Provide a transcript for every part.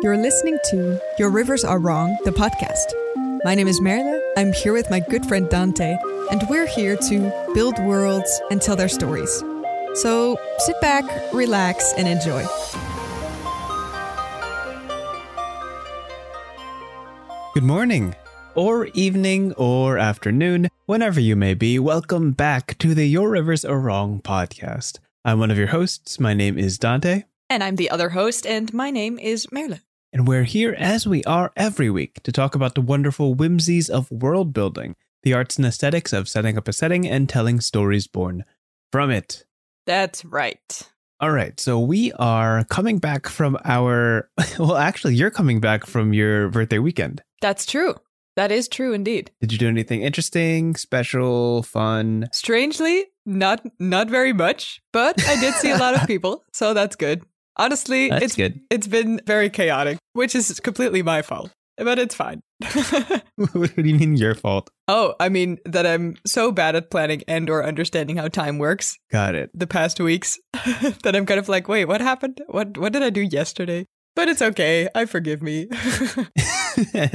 You're listening to Your Rivers Are Wrong, the podcast. My name is Merle. I'm here with my good friend Dante, and we're here to build worlds and tell their stories. So sit back, relax, and enjoy. Good morning, or evening, or afternoon, whenever you may be. Welcome back to the Your Rivers Are Wrong podcast. I'm one of your hosts. My name is Dante, And I'm the other host, and my name is Merle. And we're here as we are every week to talk about the wonderful whimsies of world building, the arts and aesthetics of setting up a setting and telling stories born from it. That's right. All right, so we are coming back from our. Well, actually, you're coming back from your birthday weekend. That's true. That is true indeed. Did you do anything interesting, special, fun? Strangely, not not very much, but I did see a lot of people, so that's good. Honestly, That's it's good. it's been very chaotic, which is completely my fault. But it's fine. what do you mean your fault? oh, I mean that I'm so bad at planning and or understanding how time works Got it. the past weeks that I'm kind of like, wait, what happened? What what did I do yesterday? But it's okay. I forgive me.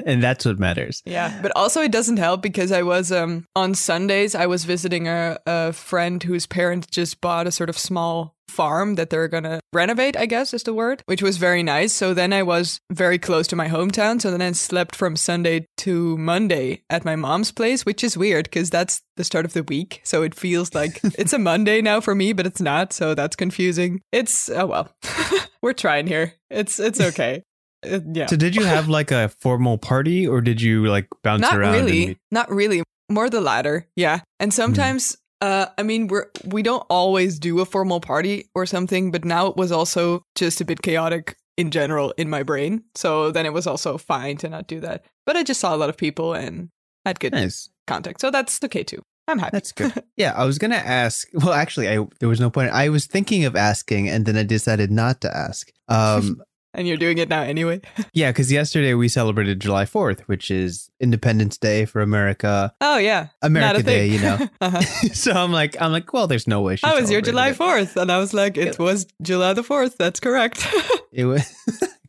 and that's what matters. Yeah, but also it doesn't help because I was um on Sundays I was visiting a, a friend whose parents just bought a sort of small farm that they're gonna renovate, I guess is the word, which was very nice. So then I was very close to my hometown. So then I slept from Sunday to Monday at my mom's place, which is weird because that's the start of the week. So it feels like it's a Monday now for me, but it's not. So that's confusing. It's oh well, we're trying here. It's it's okay. Uh, yeah. So did you have like a formal party or did you like bounce not around? and really not really more the latter yeah and sometimes uh i mean we're we don't always do a formal party or something but now it was also just a bit chaotic in general in my brain so then it was also fine to not do that but i just saw a lot of people and had good Nice. contact so that's okay too i'm happy That's good. Yeah, I was gonna ask. Well, actually, I there was no point. I was thinking of asking, and then I decided not to ask. Um, and you're doing it now anyway yeah, because yesterday we celebrated July Fourth, which is Independence Day for America, oh yeah America Day. You know. uh-huh. so I'm like, I'm like, well, there's no way. She How was your July it. 4th? And I was like, it was July the 4th. That's correct. It was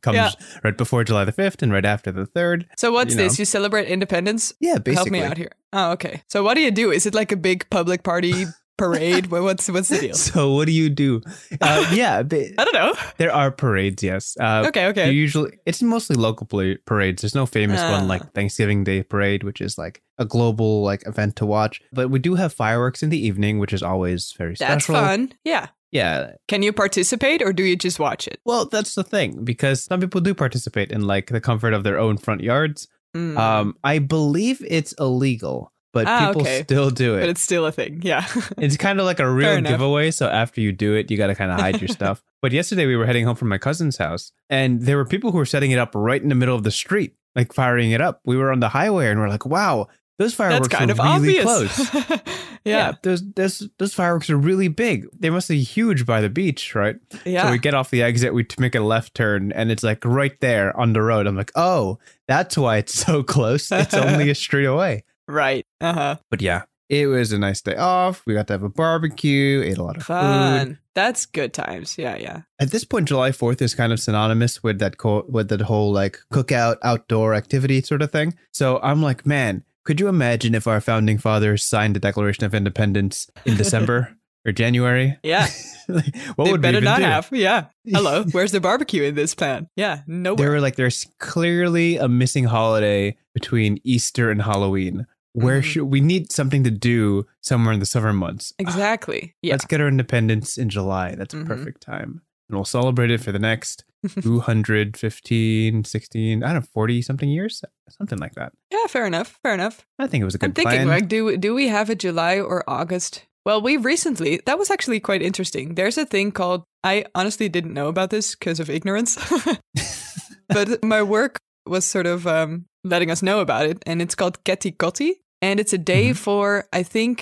comes Yeah. right before July the fifth and right after the third. so, what's You know. this? You celebrate independence? Yeah, basically. Help me out here. Oh, okay. So what do you do? Is it like a big public party parade? What's what's the deal? So what do you do? Uh, yeah, I don't know. there are parades. Yes. Uh, Okay, okay. Usually it's mostly local parades. There's no famous Ah. one like Thanksgiving Day parade, which is like a global like event to watch. But we do have fireworks in the evening, which is always very That's special. That's fun. Yeah. Yeah. Can you participate or do you just watch it? Well, that's the thing because some people do participate in like the comfort of their own front yards. Mm. Um, I believe it's illegal, but Ah, people okay. still do it. but it's still a thing. Yeah. It's kind of like a real giveaway. So after you do it, you got to kind of hide your stuff. But yesterday we were heading home from my cousin's house, and there were people who were setting it up right in the middle of the street, like firing it up. We were on the highway, and we're like, "Wow, those fireworks That's kind are of really obvious. close." yeah. those those those fireworks are really big. They must be huge by the beach, right? Yeah. So we get off the exit, we make a left turn, and it's like right there on the road. I'm like, "Oh, that's why it's so close. It's only a street away." Right. Uh-huh. But yeah, it was a nice day off. We got to have a barbecue, ate a lot of food. Fun. That's good times. Yeah, yeah. At this point, July Fourth is kind of synonymous with that co- with that whole like cookout outdoor activity sort of thing. So I'm like, man, could you imagine if our founding fathers signed the Declaration of Independence in December or January? Yeah. Like, what they would better not do? have. Yeah. Hello. Where's the barbecue in this plan? Yeah. They Nowhere. were like, there's clearly a missing holiday between Easter and Halloween. Where Mhm. should we need something to do somewhere in the summer months? exactly. Yeah. Let's get our independence in July. That's a Mhm. perfect time. And we'll celebrate it for the next 215, 16, I don't know, 40 something years? Something like that. yeah, fair enough. Fair enough. I think it was a good I'm thinking, plan. like, do do we have a July or August? Well, we recently that was actually quite interesting. There's a thing called I honestly didn't know about this because of ignorance, but my work was sort of um, letting us know about it, and it's called Keti Koti, and it's a day Mhm. for I think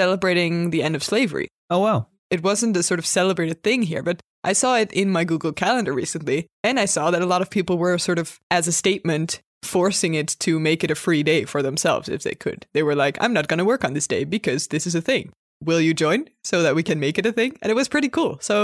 celebrating the end of slavery. oh, wow. It wasn't a sort of celebrated thing here, but I saw it in my Google Calendar recently, and I saw that a lot of people were sort of, as a statement, forcing it to make it a free day for themselves if they could. They were like, I'm not going to work on this day because this is a thing. Will you join so that we can make it a thing? And it was pretty cool. So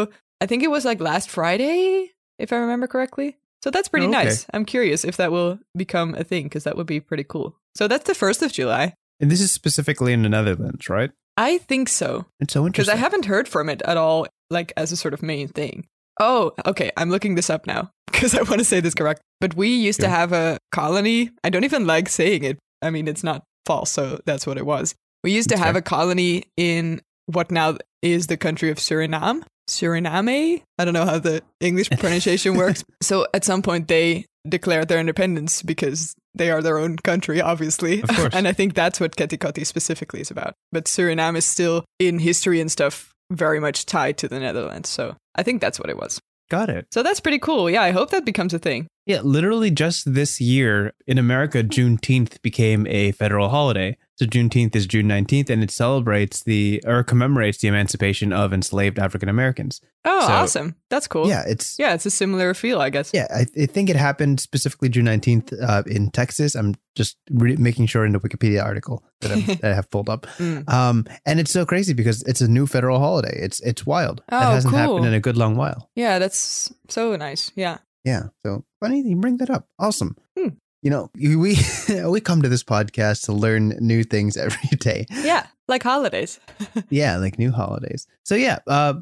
I think it was like last Friday, if I remember correctly. So that's pretty Oh, okay. nice. I'm curious if that will become a thing because that would be pretty cool. So that's the 1st of July. And this is specifically in the Netherlands, right? I think so It's so interesting. because. I haven't heard from it at all, like as a sort of main thing. Oh, okay. I'm looking this up now because I want to say this correct. But we used to have a colony. I don't even like saying it. I mean, it's not false, so that's what it was. We used to That's have a colony in what now is the country of Suriname. Suriname? I don't know how the English pronunciation works. So at some point they declared their independence because they are their own country, obviously. And I think that's what Ketikoti specifically is about. But Suriname is still in history and stuff very much tied to the Netherlands. So I think that's what it was. Got it. So that's pretty cool. Yeah, I hope that becomes a thing. Yeah, literally just this year in America, Juneteenth became a federal holiday. So Juneteenth is June 19th, and it celebrates the or commemorates the emancipation of enslaved African Americans. Oh, So- awesome. That's cool. Yeah, it's Yeah, it's a similar feel, I guess. yeah. I, I think it happened specifically June 19th uh, in Texas. I'm just re- making sure in the Wikipedia article that, I'm, that I have pulled up. Mm. Um, and it's so crazy because it's a new federal holiday. It's it's wild. Oh, it hasn't cool. happened in a good long while. Yeah, that's so nice. Yeah. Yeah. So funny you bring that up. Awesome. Hmm. You know, we we come to this podcast to learn new things every day. Yeah, like holidays. Yeah, like new holidays. So yeah, uh,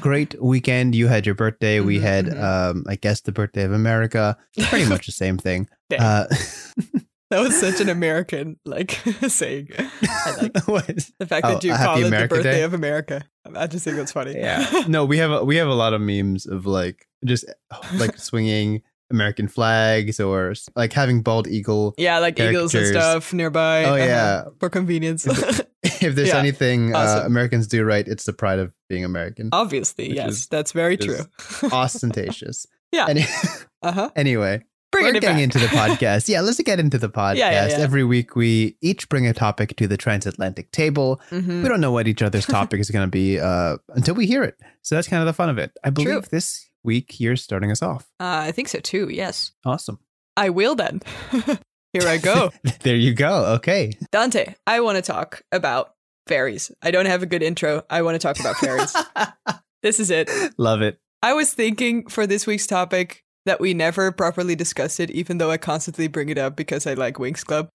great weekend. You had your birthday. We had, mhm. um, I guess, the birthday of America. Pretty much the same thing. Uh, that was such an American like saying. I like what? the fact Oh, that you a call it America the birthday Day? of America. I just think that's funny. Yeah. No, we have a, we have a lot of memes of like just like swinging American flags or like having bald eagle. Yeah, like eagles and stuff nearby. Oh uh-huh, yeah. for convenience. If there's Yeah. anything uh, Americans do right, it's the pride of being American. Obviously, yes, that's very true. Ostentatious. Yeah. Any- Uh huh. anyway, Bringing we're getting into the podcast. Yeah, let's get into the podcast. Yeah, yeah, yeah. Every week, we each bring a topic to the transatlantic table. Mhm. We don't know what each other's topic is going to be uh, until we hear it. So that's kind of the fun of it. I believe True. this week you're starting us off. Uh, I think so too. Yes, Awesome. I will then. Here I go. there you go. Okay. Dante, I want to talk about fairies. I don't have a good intro. I want to talk about fairies. this is it. Love it. I was thinking for this week's topic that we never properly discussed it, even though I constantly bring it up because I like Winx Club.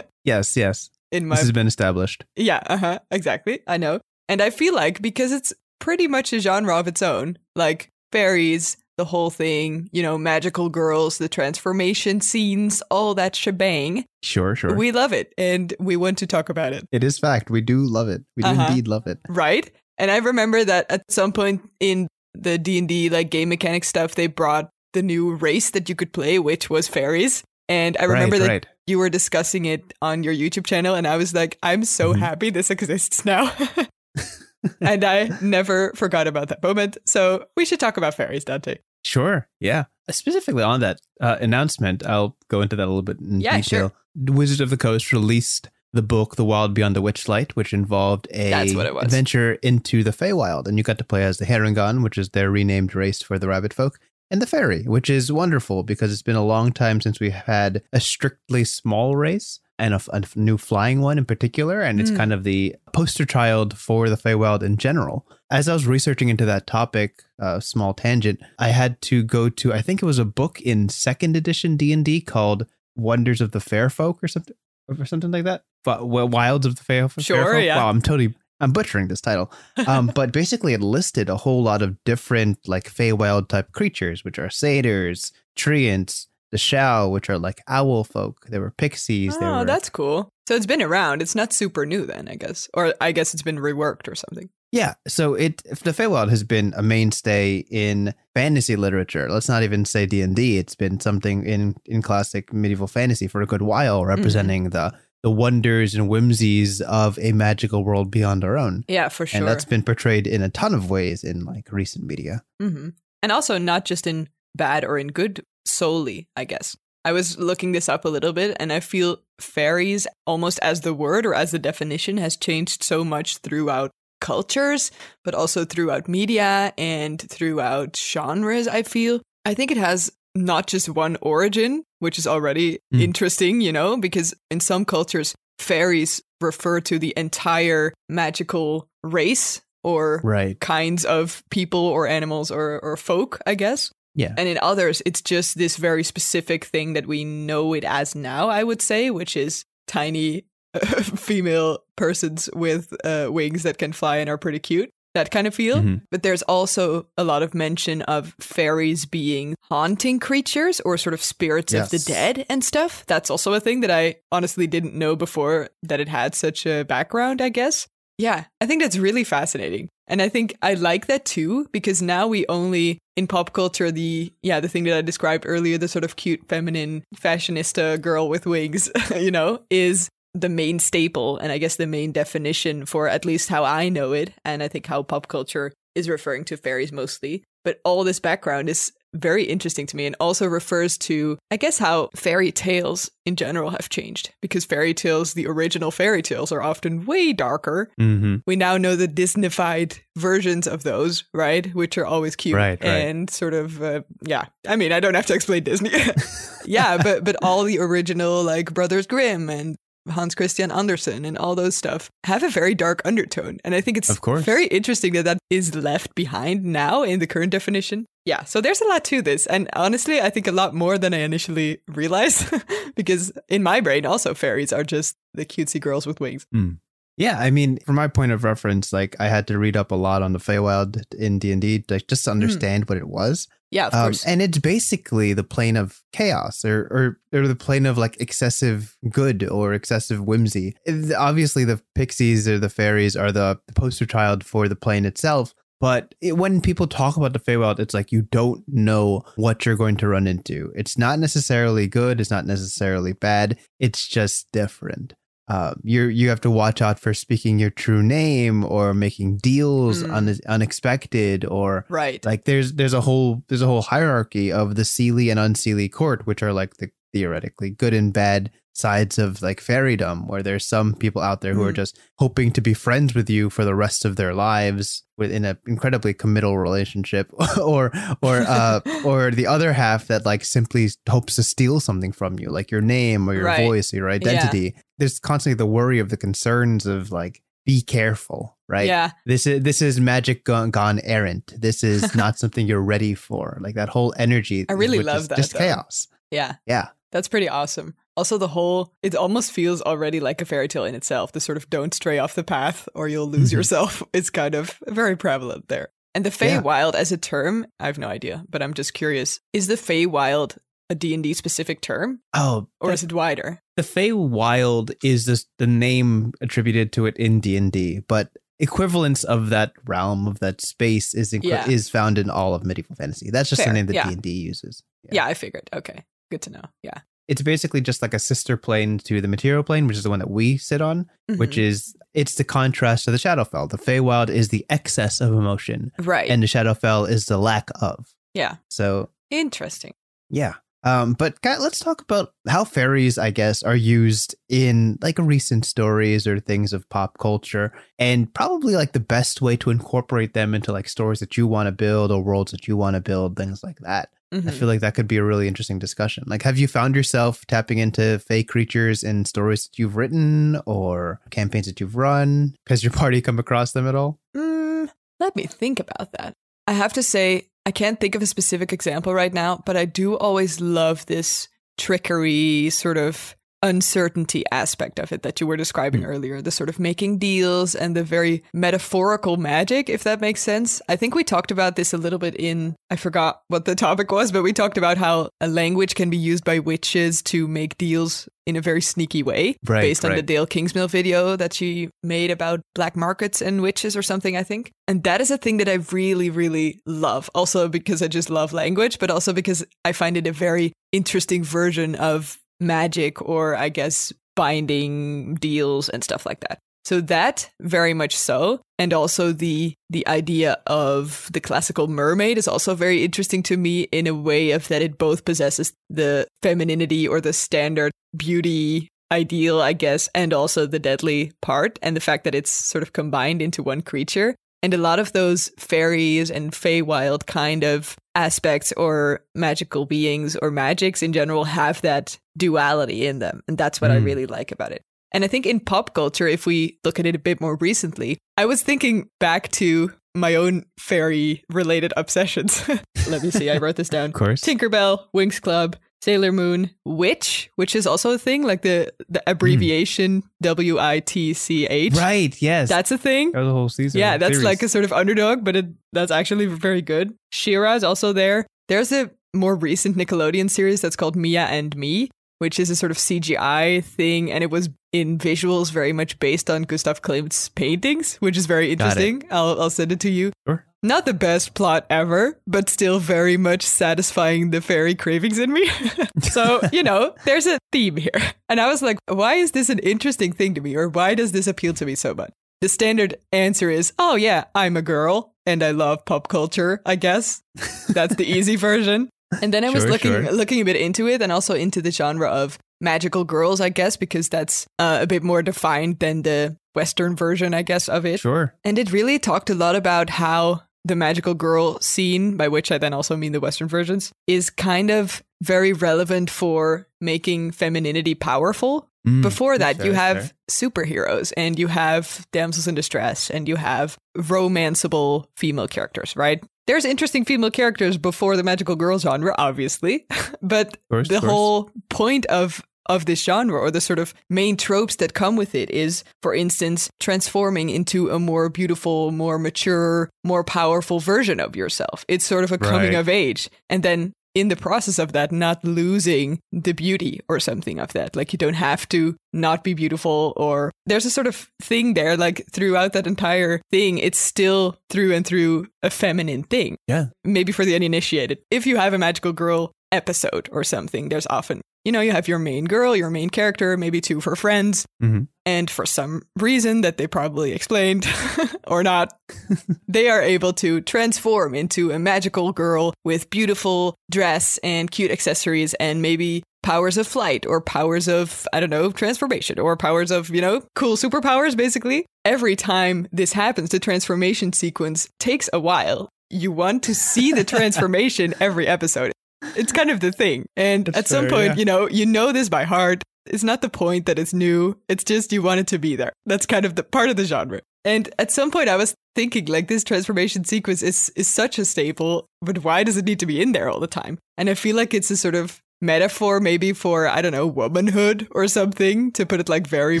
Yes, yes. In my This has been established. yeah, uh huh, exactly. I know, and I feel like because it's pretty much a genre of its own, like fairies, the whole thing, you know, magical girls, the transformation scenes, all that shebang. Sure, sure. We love it, and we want to talk about it. it is fact. We do love it. We do Uh-huh. indeed love it. right and i remember that at some point in the d&d like game mechanic stuff they brought the new race that you could play which was fairies and i remember right, that right. you were discussing it on your youtube channel and i was like i'm so Mhm. happy this exists now and i never forgot about that moment so we should talk about fairies dante Sure. Yeah. Specifically on that uh, announcement, I'll go into that a little bit in Yeah, detail. Wizards of the Coast released the book The Wild Beyond the Witchlight, which involved a That's what it was. adventure into the Feywild, and you got to play as the Harengon, which is their renamed race for the Rabbit Folk, and the Fairy, which is wonderful because it's been a long time since we had a strictly small race and a new flying one in particular, and it's Mm. kind of the poster child for the Feywild in general. As I was researching into that topic, uh, small tangent, I had to go to I think it was a book in second edition D and D called Wonders of the Fair Folk or something or something like that. But Wilds of the Fair, Fair Sure, Folk. yeah. Wow, I'm totally I'm butchering this title. Um, but basically, it listed a whole lot of different like Feywild type creatures, which are satyrs, treants, the Shao, which are like owl folk. There were pixies. oh were that's cool so it's been around it's not super new then i guess or i guess it's been reworked or something Yeah, so it the Feywild has been a mainstay in fantasy literature. Let's not even say D and D. It's been something in in classic medieval fantasy for a good while, representing the the wonders and whimsies of a magical world beyond our own. yeah for sure And that's been portrayed in a ton of ways in like recent media. hmm And also not just in bad or in good solely, I guess. I was looking this up a little bit and I feel fairies almost as the word or as the definition has changed so much throughout cultures, but also throughout media and throughout genres, I feel. I think it has not just one origin, which is already Mm. interesting, you know, because in some cultures, fairies refer to the entire magical race or Right. kinds of people or animals or, or folk, I guess. Yeah. And in others, it's just this very specific thing that we know it as now, I would say, which is tiny female persons with uh, wings that can fly and are pretty cute. That kind of feel. Mhm. But there's also a lot of mention of fairies being haunting creatures or sort of spirits of the dead and stuff. That's also a thing that I honestly didn't know before that it had such a background, I guess. Yeah, I think that's really fascinating. And I think I like that too because now we only in pop culture the yeah, the thing that I described earlier, the sort of cute feminine fashionista girl with wigs you know, is the main staple and I guess the main definition for at least how I know it and I think how pop culture is referring to fairies mostly. But all this background is very interesting to me and also refers to, I guess, how fairy tales in general have changed. Because fairy tales, the original fairy tales, are often way darker. hmm We now know the Disneyfied versions of those, right? Which are always cute Right, right. and sort of, uh, yeah. I mean, I don't have to explain Disney. yeah, but but all the original like Brothers Grimm and Hans Christian Andersen and all those stuff have a very dark undertone. And I think it's Of course. very interesting that that is left behind now in the current definition. Yeah, so there's a lot to this. And honestly, I think a lot more than I initially realized because in my brain, also fairies are just the cutesy girls with wings. Hmm. Yeah, I mean, from my point of reference, like I had to read up a lot on the Feywild in D and D, like just to hmm. understand what it was. Yeah, of Um, course. and it's basically the plane of chaos, or, or or the plane of like excessive good or excessive whimsy. It- obviously, the pixies or the fairies are the poster child for the plane itself. But it, when people talk about the Feywild, it's like you don't know what you're going to run into. It's not necessarily good. It's not necessarily bad. It's just different. Um, you you have to watch out for speaking your true name or making deals Mm. un- unexpected or right. like there's there's a whole there's a whole hierarchy of the Seelie and unseelie court, which are like the theoretically good and bad sides of like fairydom, where there's some people out there who are Mm. just hoping to be friends with you for the rest of their lives within an incredibly committal relationship, or or uh or the other half that like simply hopes to steal something from you, like your name or your Right. voice or your identity. There's constantly the worry of the concerns of like be careful, right? Yeah. This is this is magic gone, gone errant. This is not something you're ready for. Like that whole energy. I really love is that, Just though. chaos. Yeah. Yeah. That's pretty awesome. Also, the whole, it almost feels already like a fairy tale in itself. The sort of don't stray off the path or you'll lose Mhm. yourself is kind of very prevalent there. And the Yeah. Feywild as a term, I have no idea, but I'm just curious. Is the Feywild a D&D specific term Oh, or is it wider? the Feywild is just the name attributed to it in D and D, but equivalence of that realm of that space is Yeah. is found in all of medieval fantasy. That's just Fair, the name that. D and D uses. Yeah. I figured. Okay. Good to know. Yeah. It's basically just like a sister plane to the material plane, which is the one that we sit on, which Mhm. is it's the contrast to the Shadowfell. The Feywild is the excess of emotion, right. and the Shadowfell is the lack of. yeah. So Interesting. Yeah. Um, but Kat, let's talk about how fairies, I guess, are used in like recent stories or things of pop culture, and probably like the best way to incorporate them into like stories that you want to build or worlds that you want to build, things like that. I Mhm. feel like that could be a really interesting discussion. Like, have you found yourself tapping into fey creatures in stories that you've written or campaigns that you've run? Has your party come across them at all? Mm, let me think about that. I have to say, I can't think of a specific example right now, but I do always love this trickery sort of uncertainty aspect of it that you were describing hmm. earlier the sort of making deals and the very metaphorical magic if that makes sense i think we talked about this a little bit in i forgot what the topic was but we talked about how a language can be used by witches to make deals in a very sneaky way Right, based on the. Dael Kingsmill video that she made about black markets and witches or something, I think. And that is a thing that I really, really love. Also because I just love language, but also because I find it a very interesting version of magic or I guess binding deals and stuff like that. So that very much so. And also the the idea of the classical mermaid is also very interesting to me in a way of that it both possesses the femininity or the standard beauty ideal, I guess, and also the deadly part and the fact that it's sort of combined into one creature. And a lot of those fairies and Feywild kind of aspects or magical beings or magics in general have that duality in them. And that's what I Mm. really like about it. And I think in pop culture, if we look at it a bit more recently, I was thinking back to my own fairy related obsessions. Let me see. I wrote this down. Of course. Tinkerbell, Winx Club, Sailor Moon, Witch, which is also a thing, like the the abbreviation W I T C H. Right. Yes. That's a thing. that was a whole season. Yeah, that's series. like a sort of underdog, but it, that's actually very good. She-Ra is also there. There's a more recent Nickelodeon series that's called Mia and Me, which is a sort of CGI thing, and it was in visuals very much based on Gustav Klimt's paintings, which is very interesting. I'll I'll send it to you. Sure. Not the best plot ever, but still very much satisfying the fairy cravings in me. so, you know, there's a theme here. And I was like, why is this an interesting thing to me? Or why does this appeal to me so much? The standard answer is, oh, yeah, I'm a girl and I love pop culture, I guess. That's the easy version. And then I was Sure, looking sure. looking a bit into it and also into the genre of magical girls, I guess, because that's uh, a bit more defined than the Western version, I guess, of it. Sure. And it really talked a lot about how the magical girl scene, by which I then also mean the Western versions, is kind of very relevant for making femininity powerful. Mm, Before that, fair, you have superheroes and you have damsels in distress and you have romanceable female characters, right? There's interesting female characters before the magical girl genre, obviously, but course, the whole point of of this genre or the sort of main tropes that come with it is for instance transforming into a more beautiful more mature more powerful version of yourself it's sort of a coming Right. of age and then in the process of that not losing the beauty or something of that like you don't have to not be beautiful or there's a sort of thing there like throughout that entire thing it's still through and through a feminine thing Yeah. maybe for the uninitiated. If you have a magical girl episode or something, there's often, you know, you have your main girl, your main character, maybe two for friends. Mhm. And for some reason that they probably explained or not, they are able to transform into a magical girl with beautiful dress and cute accessories and maybe powers of flight or powers of, I don't know, transformation or powers of, you know, cool superpowers, basically. Every time this happens, the transformation sequence takes a while. You want to see the transformation every episode. It's kind of the thing. And That's at some fair, point, yeah. you know, you know this by heart. It's not the point that it's new. It's just you want it to be there. That's kind of the part of the genre. And at some point I was thinking like this transformation sequence is is such a staple, but why does it need to be in there all the time? And I feel like it's a sort of metaphor maybe for I don't know, womanhood or something to put it like very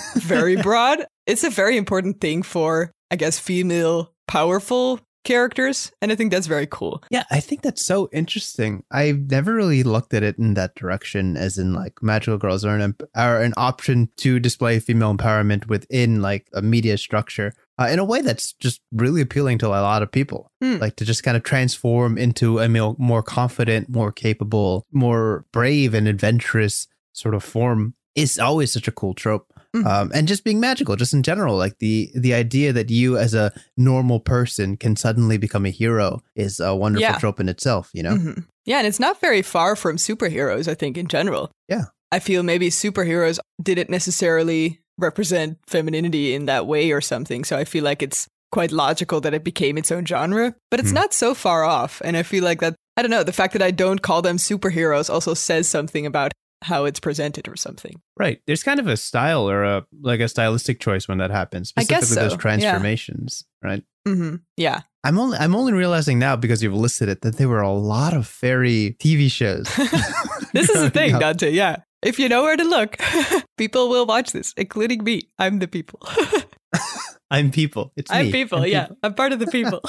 very broad. It's a very important thing for I guess female powerful characters and I think that's very cool. Yeah, I think that's so interesting. I've never really looked at it in that direction, as in like magical girls are an are an option to display female empowerment within like a media structure uh, in a way that's just really appealing to a lot of people. Hmm. Like to just kind of transform into a more, more confident, more capable, more brave and adventurous sort of form is always such a cool trope. Mhm. Um, and just being magical, just in general, like the the idea that you as a normal person can suddenly become a hero is a wonderful Yeah. trope in itself. You know, Mhm. Yeah, and it's not very far from superheroes, I think, in general. Yeah. I feel maybe superheroes didn't necessarily represent femininity in that way or something. So I feel like it's quite logical that it became its own genre, but it's Hmm. not so far off. And I feel like that, I don't know, the fact that I don't call them superheroes also says something about how it's presented or something. right? There's kind of a style or a like a stylistic choice when that happens. I guess Specifically so, those yeah. transformations, right? hmm Yeah. I'm only I'm only realizing now because you've listed it that there were a lot of fairy TV shows. This is the thing, up. Dante. Yeah. If you know where to look, people will watch this, including me. I'm the people. I'm people. It's I'm me. people, I'm yeah. I'm part of the people.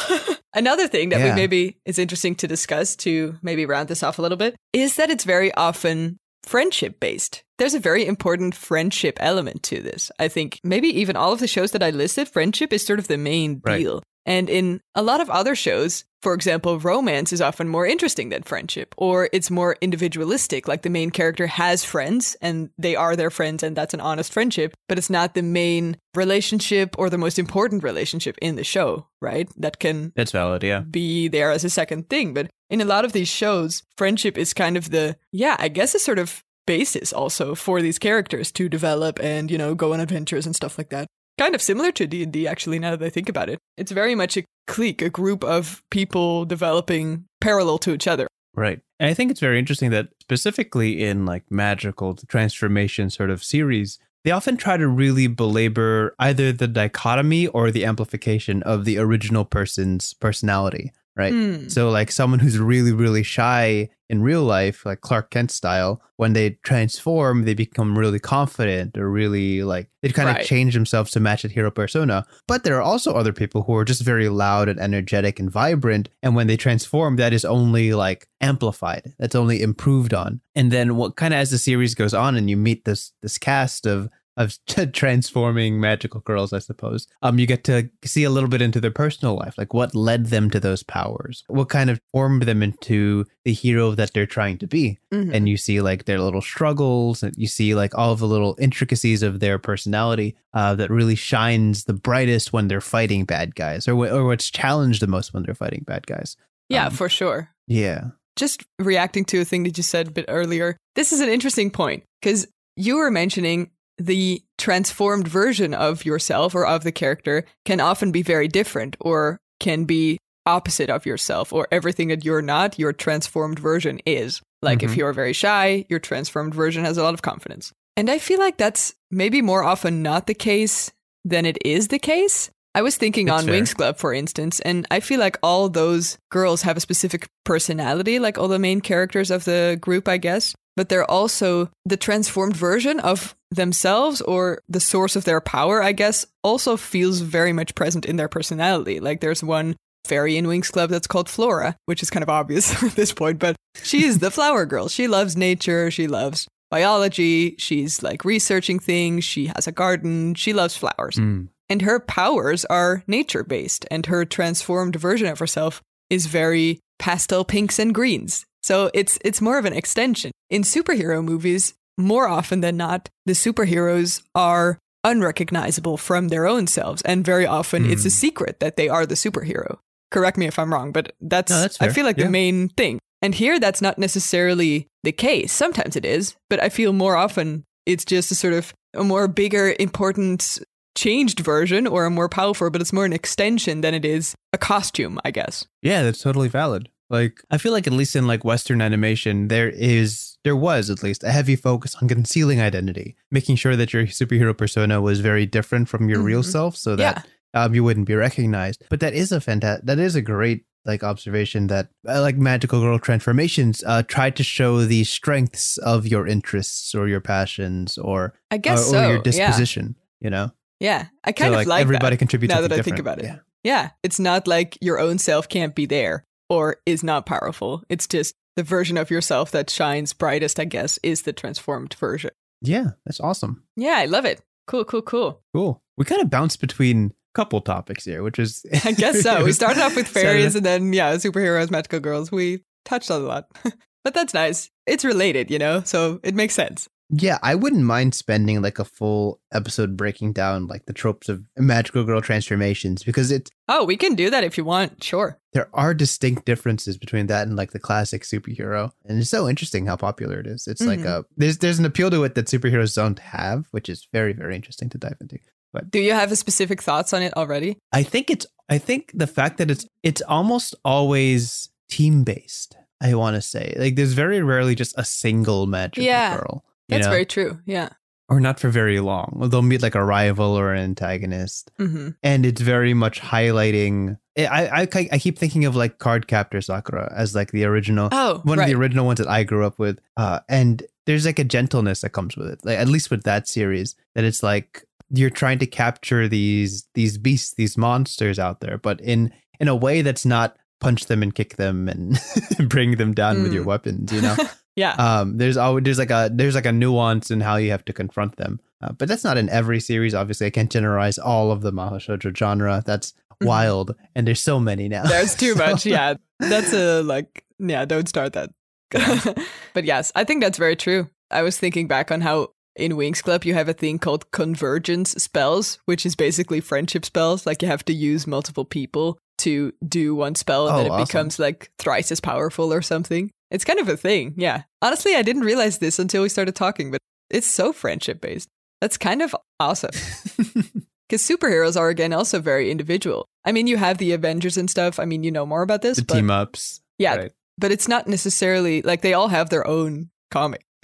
Another thing that we maybe is interesting to discuss to maybe round this off a little bit is that it's very often friendship based. There's a very important friendship element to this. I think maybe even all of the shows that I listed, friendship is sort of the main Right. deal. And in a lot of other shows, for example, romance is often more interesting than friendship, or it's more individualistic. Like the main character has friends and they are their friends, and that's an honest friendship, but it's not the main relationship or the most important relationship in the show, right? That can That's valid, yeah. be there as a second thing. But in a lot of these shows, friendship is kind of the, yeah, I guess a sort of basis also for these characters to develop and, you know, go on adventures and stuff like that. Kind of similar to D&D actually now that I think about it. It's very much a clique, a group of people developing parallel to each other. Right. And I think it's very interesting that specifically in like magical transformation sort of series, they often try to really belabor either the dichotomy or the amplification of the original person's personality right? Hmm. So like someone who's really really shy in real life, like Clark Kent style, when they transform, they become really confident or really like they kind of change themselves to match that hero persona. But there are also other people who are just very loud and energetic and vibrant, and when they transform, that is only like amplified. That's only improved on. And then what kind of as the series goes on and you meet this this cast of of transforming magical girls, I suppose. Um, you get to see a little bit into their personal life, like what led them to those powers, what kind of formed them into the hero that they're trying to be. Mhm. And you see like their little struggles, and you see like all of the little intricacies of their personality uh, that really shines the brightest when they're fighting bad guys, or wh- or what's challenged the most when they're fighting bad guys. yeah, um, for sure. Yeah, just reacting to a thing that you said a bit earlier, this is an interesting point because you were mentioning the transformed version of yourself or of the character can often be very different or can be opposite of yourself or everything that you're not, your transformed version is. Like if Mhm. you're very shy, your transformed version has a lot of confidence. And I feel like that's maybe more often not the case than it is the case. I was thinking That's on fair. Winx Club, for instance, and I feel like all those girls have a specific personality, like all the main characters of the group, I guess. But they're also the transformed version of themselves or the source of their power, I guess, also feels very much present in their personality. Like there's one fairy in Winx Club that's called Flora, which is kind of obvious at this point, but she is the flower girl. She loves nature, she loves biology, she's like researching things, she has a garden, she loves flowers. Mm. And her powers are nature based, and her transformed version of herself is very pastel pinks and greens. So it's it's more of an extension. In superhero movies, more often than not, the superheroes are unrecognizable from their own selves, and very often it's a Hmm. secret that they are the superhero. Correct me if I'm wrong, but that's, No, that's I feel like Yeah. the main thing. And here, that's not necessarily the case. Sometimes it is, but I feel more often it's just a sort of a more bigger, important, changed version or a more powerful, but it's more an extension than it is a costume, I guess. Yeah, that's totally valid. Like I feel like at least in like Western animation, there is there was at least a heavy focus on concealing identity, making sure that your superhero persona was very different from your real Mhm. self, so that um, you wouldn't be recognized. But that is a fantastic. That is a great like observation that uh, like magical girl transformations uh, try to show the strengths of your interests or your passions or I guess or, or so. your yeah. disposition. You know, Yeah. I kind so, of like, like everybody that. contributes now something that I think about it. Yeah. Yeah. It's not like your own self can't be there or is not powerful. It's just the version of yourself that shines brightest, I guess, is the transformed version. Yeah, that's awesome. Yeah, I love it. Cool, cool, cool. Cool. We kind of bounced between a couple topics here, which is I guess so. We started off with fairies Saturday- and then, yeah, superheroes, magical girls. We touched on a lot. but that's nice. It's related, you know? So it makes sense. Yeah, I wouldn't mind spending like a full episode breaking down like the tropes of magical girl transformations because it Oh, we can do that if you want. Sure. there are distinct differences between that and like the classic superhero. And it's so interesting how popular it is. It's like Mhm. a there's there's an appeal to it that superheroes don't have, which is very, very interesting to dive into. But do you have a specific thoughts on it already? I think it's I think the fact that it's it's almost always team based. I want to say like there's very rarely just a single magical Yeah, girl. That's know? very true. Yeah. or not for very long. They'll meet like a rival or an antagonist, hmm and it's very much highlighting. I I, I keep thinking of like Cardcaptor Sakura as like the original Oh, one right. of the original ones that I grew up with. Uh, and there's like a gentleness that comes with it. Like at least with that series, that it's like you're trying to capture these these beasts, these monsters out there, but in in a way that's not punch them and kick them and bring them down with your Mm. weapons. You know, yeah. um, there's always there's like a there's like a nuance in how you have to confront them. Uh, but that's not in every series. Obviously, I can't generalize all of the mahou shoujo genre. That's Mhm. wild, and there's so many now. There's too So- much. Yeah. That's a like, yeah, don't start that. but yes, I think that's very true. I was thinking back on how in Winx Club you have a thing called convergence spells, which is basically friendship spells. Like you have to use multiple people to do one spell and Oh, then it awesome. becomes like thrice as powerful or something. It's kind of a thing. Yeah. Honestly, I didn't realize this until we started talking, but it's so friendship based. That's kind of awesome. Because superheroes are again also very individual. I mean, you have the Avengers and stuff. I mean, you know more about this, the but team ups. yeah, right. but it's not necessarily like they all have their own comic.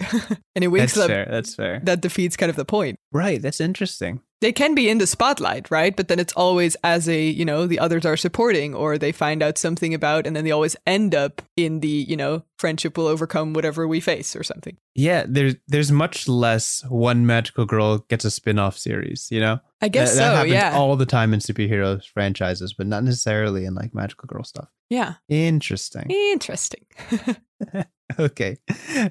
and it wakes That's up. fair. That's fair. That defeats kind of the point. Right. That's interesting. They can be in the spotlight, right? But then it's always as a, you know, the others are supporting or they find out something about and then they always end up in the, you know, friendship will overcome whatever we face or something. Yeah, there's there's much less one magical girl gets a spin-off series, you know? I guess that, that so, happens yeah. all the time in superhero franchises, but not necessarily in like magical girl stuff. yeah. Interesting. Interesting. okay.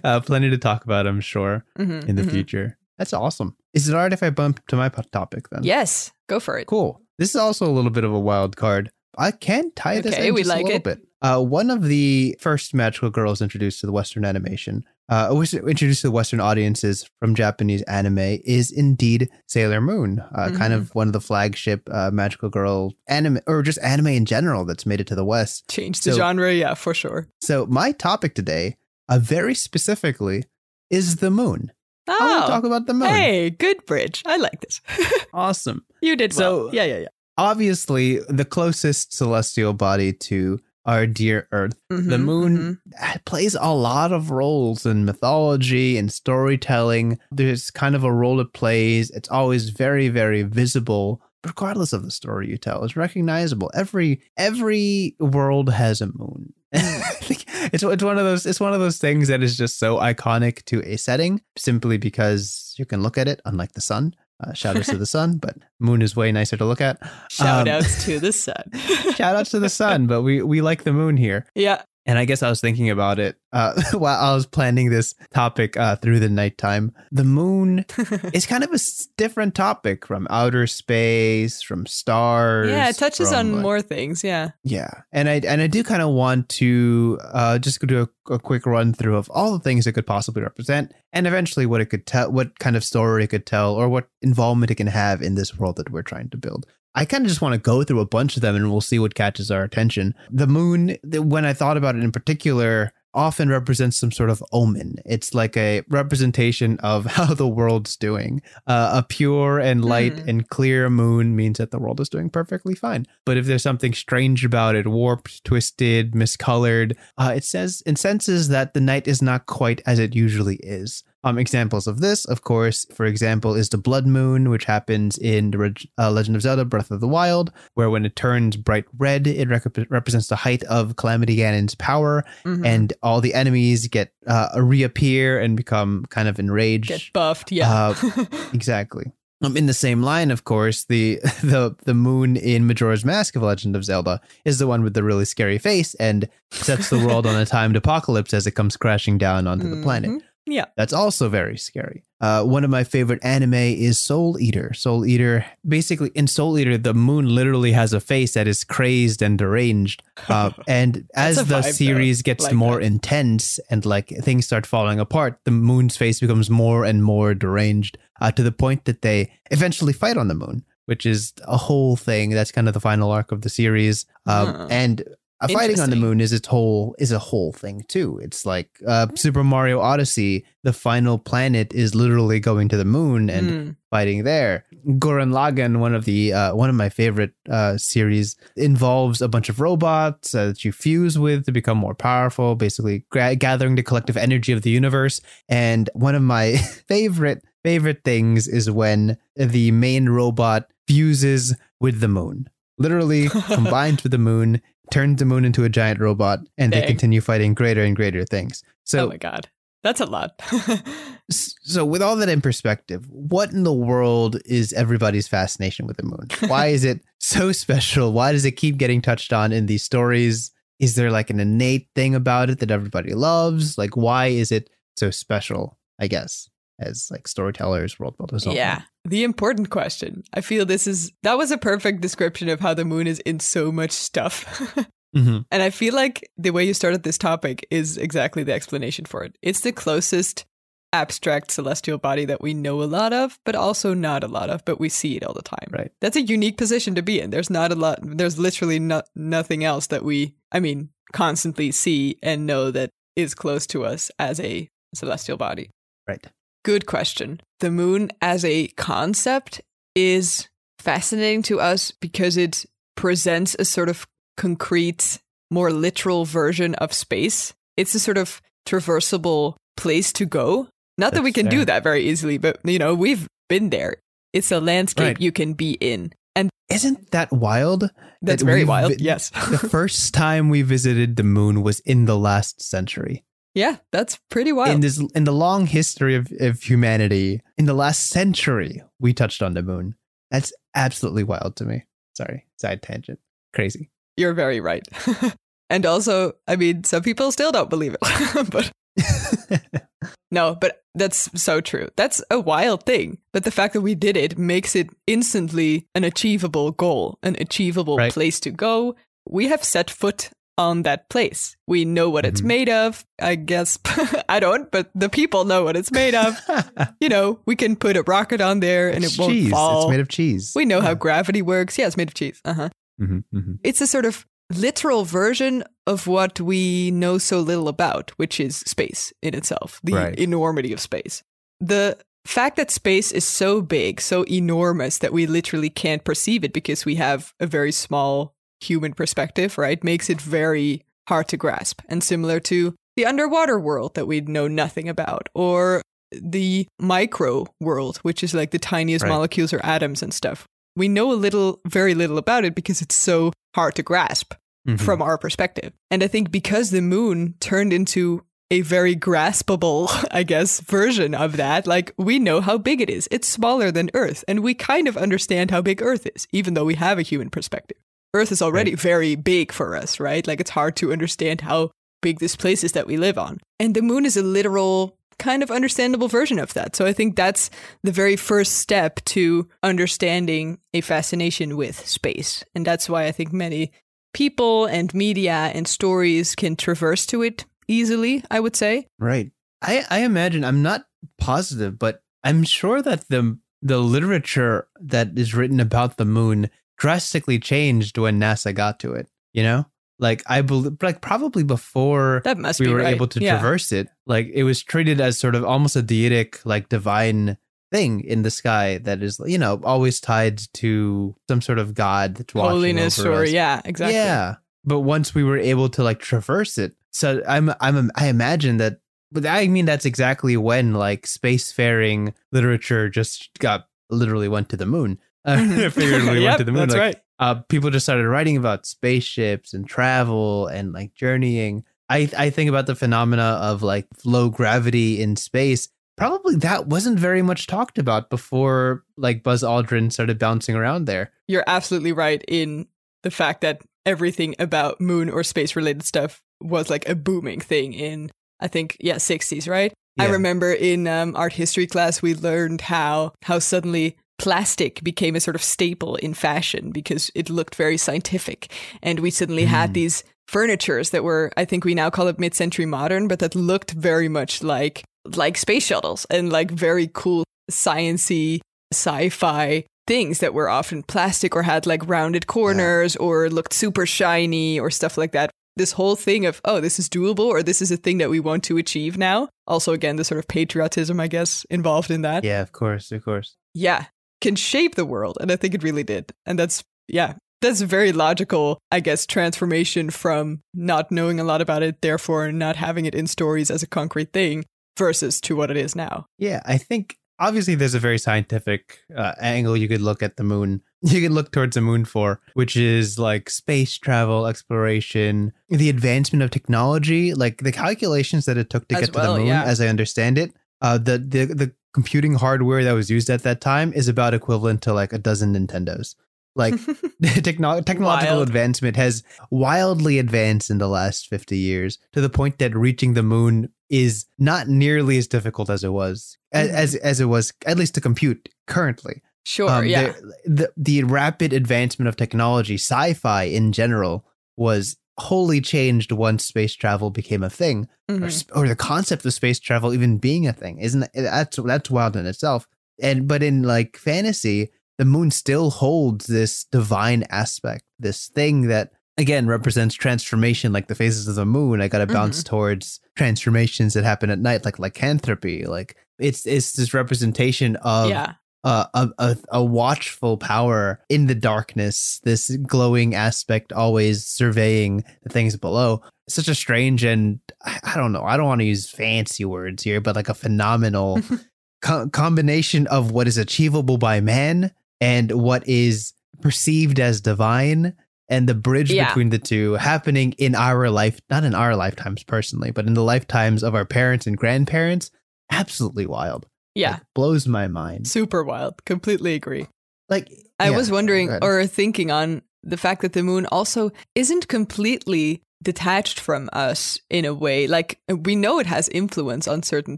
Uh, plenty to talk about, I'm sure, Mhm, in the mhm. future. That's awesome. Is it all right if I bump to my topic then? Yes, go for it. Cool. This is also a little bit of a wild card. I can tie this Okay, in just like a little it. bit. Uh, one of the first magical girls introduced to the Western animation, uh, was introduced to the Western audiences from Japanese anime, is indeed Sailor Moon. Uh, Kind Mm-hmm. of one of the flagship uh, magical girl anime, or just anime in general, that's made it to the West. Change the genre, yeah, for sure. So my topic today, uh, very specifically, is the moon. I want to Oh, talk about the moon. hey, good bridge. I like this. Awesome. you did So- well. Yeah, yeah, yeah. Obviously, the closest celestial body to our dear Earth, the Mhm, moon uh, plays a lot of roles in mythology and storytelling. There's kind of a role it plays. It's always very, very visible. Regardless of the story you tell, it's recognizable. Every every world has a moon. it's it's one of those it's one of those things that is just so iconic to a setting simply because you can look at it unlike the sun. Uh, shout outs to the sun, but moon is way nicer to look at. Shout Um, outs to the sun. Shout outs to the sun, but we we like the moon here. yeah. And I guess I was thinking about it uh, while I was planning this topic uh, through the nighttime. The moon is kind of a different topic from outer space, from stars. yeah, it touches from, on like- more things. Yeah. Yeah, and I and I do kind of want to uh, just do a, a quick run through of all the things it could possibly represent, and eventually what it could tell, what kind of story it could tell, or what involvement it can have in this world that we're trying to build. I kind of just want to go through a bunch of them, and we'll see what catches our attention. The moon, when I thought about it in particular, often represents some sort of omen. It's like a representation of how the world's doing. Uh, a pure and light Hmm. and clear moon means that the world is doing perfectly fine. But if there's something strange about it, warped, twisted, miscolored, uh, it says it senses that the night is not quite as it usually is. Um, examples of this, of course, for example, is the blood moon, which happens in the Reg- uh, Legend of Zelda: Breath of the Wild, where when it turns bright red, it rec- represents the height of Calamity Ganon's power, Mhm. and all the enemies get uh, reappear and become kind of enraged. Get buffed. Yeah. Uh, Exactly. Um, in the same line, of course, the the the moon in Majora's Mask of Legend of Zelda is the one with the really scary face and sets the world on a timed apocalypse as it comes crashing down onto the planet. Yeah. That's also very scary. Uh, one of my favorite anime is Soul Eater. Soul Eater, basically, in Soul Eater, the moon literally has a face that is crazed and deranged. Uh, and as the vibe, though. series gets Like more that. intense and like things start falling apart, the moon's face becomes more and more deranged uh, to the point that they eventually fight on the moon, which is a whole thing. That's kind of the final arc of the series. Um, Huh. And uh, fighting on the moon is its whole is a whole thing too. It's like uh, Super Mario Odyssey. The final planet is literally going to the moon and Mm. fighting there. Gurren Lagann, one of the uh, one of my favorite uh, series, involves a bunch of robots uh, that you fuse with to become more powerful. Basically, gra- gathering the collective energy of the universe. And one of my favorite favorite things is when the main robot fuses with the moon. Literally combined with the moon, turns the moon into a giant robot, and they continue fighting greater and greater things. So oh my god. That's a lot. So, with all that in perspective, what in the world is everybody's fascination with the moon? Why is it so special? Why does it keep getting touched on in these stories? Is there like an innate thing about it that everybody loves? Like, why is it so special? I guess as like storytellers, world builders. all yeah. The important question. I feel this is that was a perfect description of how the moon is in so much stuff. that. Mhm. And I feel like the way you started this topic is exactly the explanation for it. It's the closest abstract celestial body that we know a lot of, but also not a lot of, but we see it all the time. Right. That's a unique position to be in. There's not a lot, there's literally no, nothing else that we, I mean, constantly see and know that is close to us as a celestial body. Right. Good question. The moon as a concept is fascinating to us because it presents a sort of concrete, more literal version of space. It's a sort of traversable place to go Not that we That's can do that very easily, but you know, we've been there. It's a landscape Right. you can be in. And Isn't that wild? that's That very wild. been- yes. the first time we visited the moon was in the last century. Yeah, that's pretty wild. In this in the long history of, of humanity, in the last century, we touched on the moon. That's absolutely wild to me. Sorry, side tangent. Crazy. You're very right. and also, I mean, some people still don't believe it. but no, but that's so true. That's a wild thing. But the fact that we did it makes it instantly an achievable goal, an achievable Right. place to go. We have set foot on that place. We know what it's Mhm. made of. I guess I don't, but the people know what it's made of. you know, we can put a rocket on there and It's it won't cheese. fall. It's made of cheese. we know how gravity works. Yeah, it's made of cheese. Uh huh. Mhm, mhm. It's a sort of literal version of what we know so little about, which is space in itself, the Right. enormity of space. The fact that space is so big, so enormous that we literally can't perceive it because we have a very small human perspective, right, makes it very hard to grasp. And similar to the underwater world that we know nothing about, or the micro world, which is like the tiniest Right. molecules or atoms and stuff. We know a little, very little about it because it's so hard to grasp Mhm. from our perspective. And I think because the moon turned into a very graspable, I guess, version of that, like we know how big it is. It's smaller than Earth, and we kind of understand how big Earth is, even though we have a human perspective. Earth is already very big for us, right? Like it's hard to understand how big this place is that we live on. And the moon is a literal, kind of understandable version of that. So I think that's the very first step to understanding a fascination with space. And that's why I think many people and media and stories can traverse to it easily, I would say. Right. I, I imagine I'm not positive, but I'm sure that the the literature that is written about the moon drastically changed when NASA got to it. You know, like I believe, like probably before That must we be were right. able to yeah. traverse it, like it was treated as sort of almost a deitic, like divine thing in the sky that is, you know, always tied to some sort of god that's watching holiness over or us. yeah, exactly. Yeah. But once we were able to like traverse it, so I'm I'm I imagine that but I mean that's exactly when like spacefaring literature just got literally went to the moon. Uh, Mhm. figuratively Yep, went to the moon. That's like, right. uh, people just started writing about spaceships and travel and like journeying. I I think about the phenomena of like low gravity in space. Probably that wasn't very much talked about before like Buzz Aldrin started bouncing around there. You're absolutely right in the fact that everything about moon or space related stuff was like a booming thing in I think yeah 60s right I remember in um, art history class we learned how how suddenly plastic became a sort of staple in fashion because it looked very scientific and we suddenly had Mm. these furnitures that were I think we now call it mid-century modern but that looked very much like like space shuttles and like very cool sciency sci-fi things that were often plastic or had like rounded corners or looked super shiny or stuff like that. This whole thing of, oh, this is doable or this is a thing that we want to achieve now. Also, again, the sort of patriotism, I guess, involved in that. Yeah, of course, of course. Yeah, can shape the world. And I think it really did. And that's, yeah, that's a very logical, I guess, transformation from not knowing a lot about it, therefore not having it in stories as a concrete thing versus to what it is now. Yeah, I think obviously there's a very scientific uh, angle you could look at the moon. You can look towards the moon for, which is like space travel, exploration, the advancement of technology, like the calculations that it took to As get to the moon, yeah. as I understand it. Uh, the, the the computing hardware that was used at that time is about equivalent to like a dozen Nintendos. Like techno- technological Wild. advancement has wildly advanced in the last 50 years to the point that reaching the moon is not nearly as difficult as it was as Mhm. as, as it was at least to compute currently Sure, Um, yeah. the, the the rapid advancement of technology sci-fi in general was wholly changed once space travel became a thing or, Mhm. sp- or the concept of space travel even being a thing. Isn't that- that's that's wild in itself. And but in like fantasy the moon still holds this divine aspect this thing that again represents transformation like the phases of the moon. I gotta bounce towards transformations that happen at night like lycanthropy. Like it's it's this representation of yeah. A, a, a, a watchful power in the darkness, this glowing aspect always surveying the things below. Such a strange and I I don't know, I don't want to use fancy words here, but like a phenomenal co- combination of what is achievable by man and what is perceived as divine and the bridge Yeah. between the two happening in our life not in our lifetimes personally but in the lifetimes of our parents and grandparents absolutely wild Yeah. Like, blows my mind Super wild. Completely agree. like I yeah, was wondering or thinking on the fact that the moon also isn't completely detached from us in a way. Like we know it has influence on certain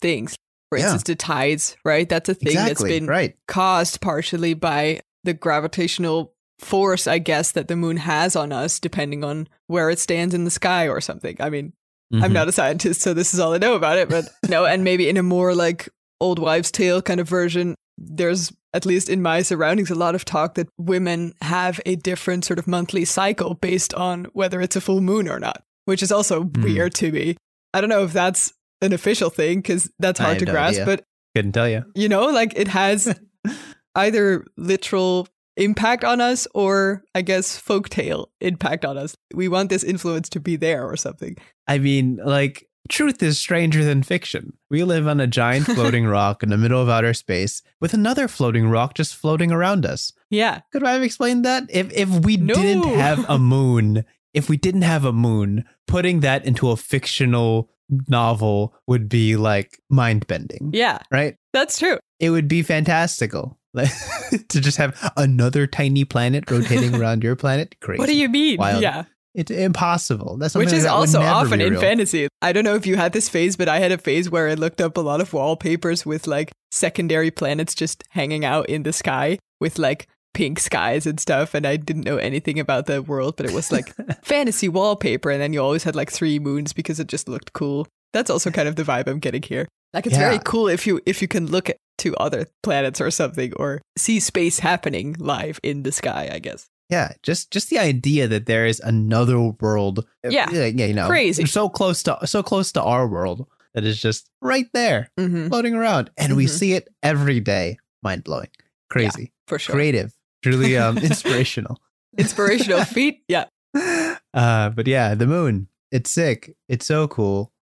things. For Yeah. instance, the tides, right? That's a thing exactly that's been right caused partially by the gravitational force, I guess, that the moon has on us, depending on where it stands in the sky or something. I mean, I'm Mhm. not a scientist, so this is all I know about it. But no, and maybe in a more like old wives' tale kind of version, there's at least in my surroundings a lot of talk that women have a different sort of monthly cycle based on whether it's a full moon or not, which is also Hmm. weird to me. I don't know if that's an official thing because that's hard to no grasp, idea. but couldn't tell you you know, like it has either literal impact on us or I guess folktale impact on us. We want this influence to be there or something. i mean like truth is stranger than fiction we live on a giant floating rock in the middle of outer space with another floating rock just floating around us Yeah. Could I have explained that? If if we No. didn't have a moon, if we didn't have a moon, putting that into a fictional novel would be like mind bending. Yeah. Right? That's true. It would be fantastical. To just have another tiny planet rotating around your planet. Crazy. What do you mean? Wild. Yeah. It's impossible. That's Which is that also often in fantasy. I don't know if you had this phase, but I had a phase where I looked up a lot of wallpapers with like secondary planets just hanging out in the sky with like pink skies and stuff. And I didn't know anything about the world, but it was like fantasy wallpaper. And then you always had like three moons because it just looked cool. That's also kind of the vibe I'm getting here. Like it's very cool if you if you can look at to other planets or something or see space happening live in the sky, I guess. Yeah, just just the idea that there is another world. Yeah. yeah, you know, Crazy. so close to so close to our world that is just right there, hmm floating around, and we Mhm. see it every day. Mind blowing, crazy, For sure. creative, truly um, inspirational. Inspirational feat. Yeah. Uh, but yeah, the moon, it's sick. It's so cool.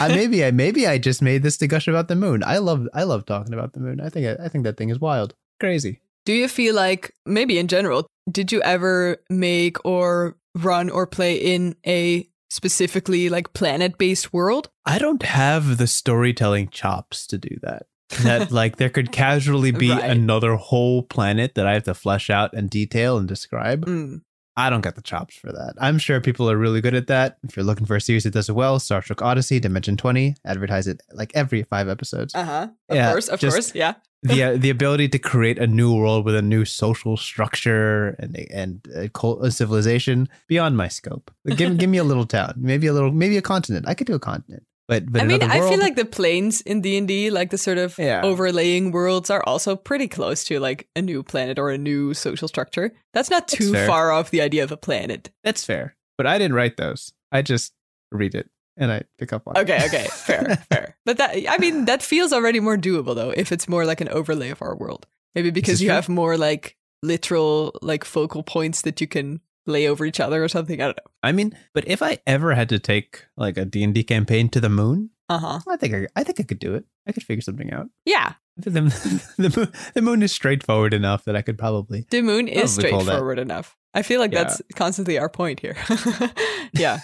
I, maybe I maybe I just made this to gush about the moon. I love I love talking about the moon. I think I, think that thing is wild, crazy. Do you feel like, maybe in general, did you ever make or run or play in a specifically like planet based world? I don't have the storytelling chops to do that. That like there could casually be Right. another whole planet that I have to flesh out and detail and describe. Mm. I don't get the chops for that. I'm sure people are really good at that. If you're looking for a series that does it well, Starstruck Odyssey, Dimension 20, advertise it like every five episodes. Uh huh. Of Yeah, course. Of course. Yeah. the uh, the ability to create a new world with a new social structure and and a, cult, a civilization beyond my scope. Give give me a little town, maybe a little maybe a continent. I could do a continent, but but I mean, I feel like the planes in D and D, like the sort of Yeah. overlaying worlds, are also pretty close to like a new planet or a new social structure. That's not too fair. far off the idea of a planet. that's fair. But I didn't write those. I just read it and I pick up on it. Okay. Okay. fair. Fair. But that, I mean, that feels already more doable though, if it's more like an overlay of our world. Maybe because you true. have more like literal like focal points that you can lay over each other or something. I don't know. I mean, but if I ever had to take like a D&D campaign to the moon, Uh huh. I think I, I think I could do it. I could figure something out. Yeah. The, the, moon, the moon is straightforward enough that I could probably The moon is Probably call that- straightforward enough. I feel like Yeah. that's constantly our point here. yeah.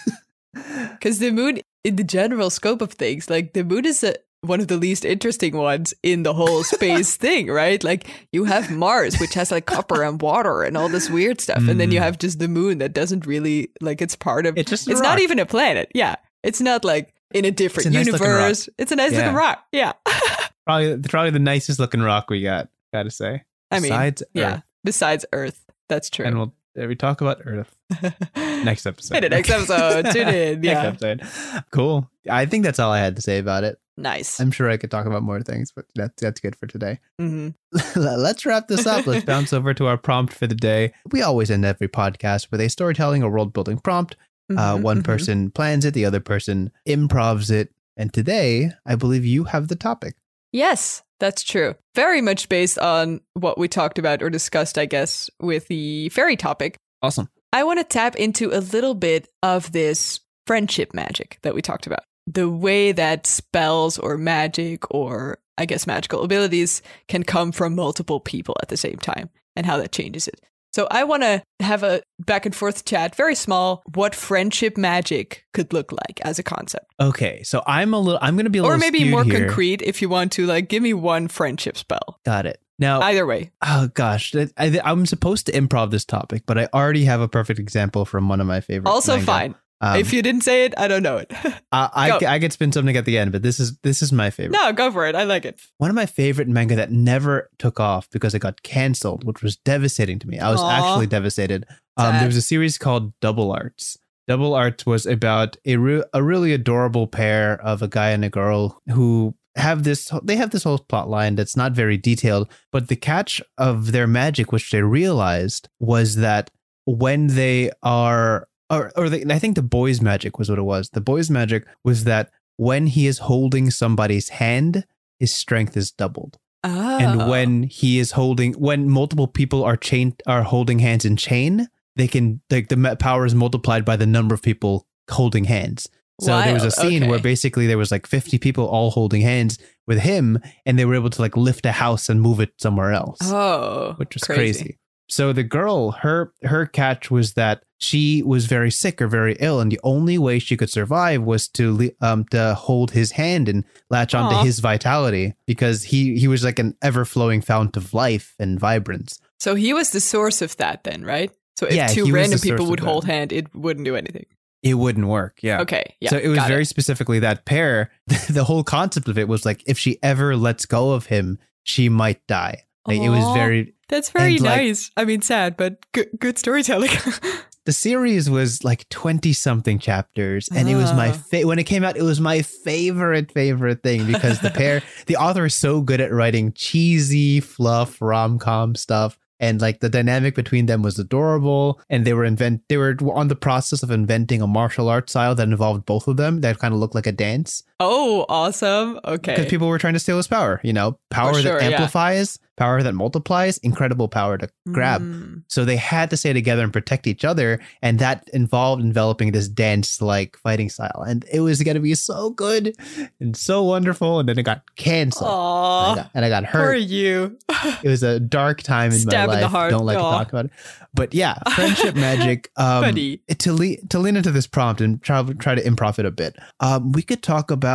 Because the moon, in the general scope of things, like the moon is a, one of the least interesting ones in the whole space thing, right? Like you have Mars, which has like copper and water and all this weird stuff, and then you Mm. have just the moon that doesn't really like it's part of. It's just it's not even a planet. Yeah, it's not like in a different It's a nice-looking universe. It's a nice looking rock. Yeah, probably probably the nicest looking rock we got. Gotta say. I mean, Besides yeah. Earth. Besides Earth, that's true. And we'll uh, we talk about Earth next episode. In the next episode, tune in. Next episode. Cool. I think that's all I had to say about it. Nice. I'm sure I could talk about more things, but that's that's good for today. hmm Let's wrap this up. Let's bounce over to our prompt for the day. We always end every podcast with a storytelling or world building prompt. Uh, Mhm, one mhm. person plans it, the other person improvs it. And today, I believe you have the topic. Yes, that's true. Very much based on what we talked about or discussed, I guess, with the fairy topic. Awesome. I want to tap into a little bit of this friendship magic that we talked about. The way that spells or magic or I guess magical abilities can come from multiple people at the same time and how that changes it. So I want to have a back and forth chat, very small, what friendship magic could look like as a concept. Okay, so I'm a little. I'm going to be a Or maybe more here. concrete if you want to like give me one friendship spell. Got it. Now, Either way. oh gosh, I, I, I'm supposed to improv this topic, but I already have a perfect example from one of my favorite. Also manga. fine. Um, if you didn't say it, I don't know it. I, I. I could spin something at the end, but this is this is my favorite. no, go for it. I like it. One of my favorite manga that never took off because it got canceled, which was devastating to me. I was Aw. actually devastated. Um, there was a series called Double Arts. Double Arts was about a re- a really adorable pair of a guy and a girl who have this they have this whole plot line that's not very detailed, but the catch of their magic, which they realized, was that when they are or, or they, I think the boy's magic was what it was. The boy's magic was that when he is holding somebody's hand, his strength is doubled. Oh. And when he is holding, when multiple people are chain are holding hands in chain, they can like the power is multiplied by the number of people holding hands. So there was a Wild, scene where basically there was like 50 people all holding hands with him, and they were able to like lift a house and move it somewhere else Oh, which was crazy. So the girl, her her catch was that she was very sick or very ill, and the only way she could survive was to um to hold his hand and latch onto Aw. his vitality because he he was like an ever flowing fount of life and vibrance. So he was the source of that then, right? So if Yeah, two random people would hold hand, it wouldn't do anything. It wouldn't work. Yeah. Okay. Yeah. so it was got very specifically that pair. The whole concept of it was like if she ever lets go of him, she might die. Like, it was very That's very and, like- nice. I mean, sad, but good, good storytelling. the series was like 20 something chapters and it was my Ah. fa- when it came out it was my favorite favorite thing because the pair the author is so good at writing cheesy fluff rom-com stuff and like the dynamic between them was adorable and they were invent they were on the process of inventing a martial arts style that involved both of them that kind of looked like a dance oh, awesome. Okay. because people were trying to steal his power you know power sure, that yeah. amplifies power that multiplies incredible power to grab Mm. so they had to stay together and protect each other. And that involved enveloping this dance like fighting style. And it was going to be so good and so wonderful. And then it got canceled. And I got, and I got poor you. It was a dark time in Stab my in life. the heart. Don't like Aw. to talk about it. But yeah, friendship magic. Um, Buddy. to, le- to lean into this prompt and try, try to improv it a bit, um, we could talk about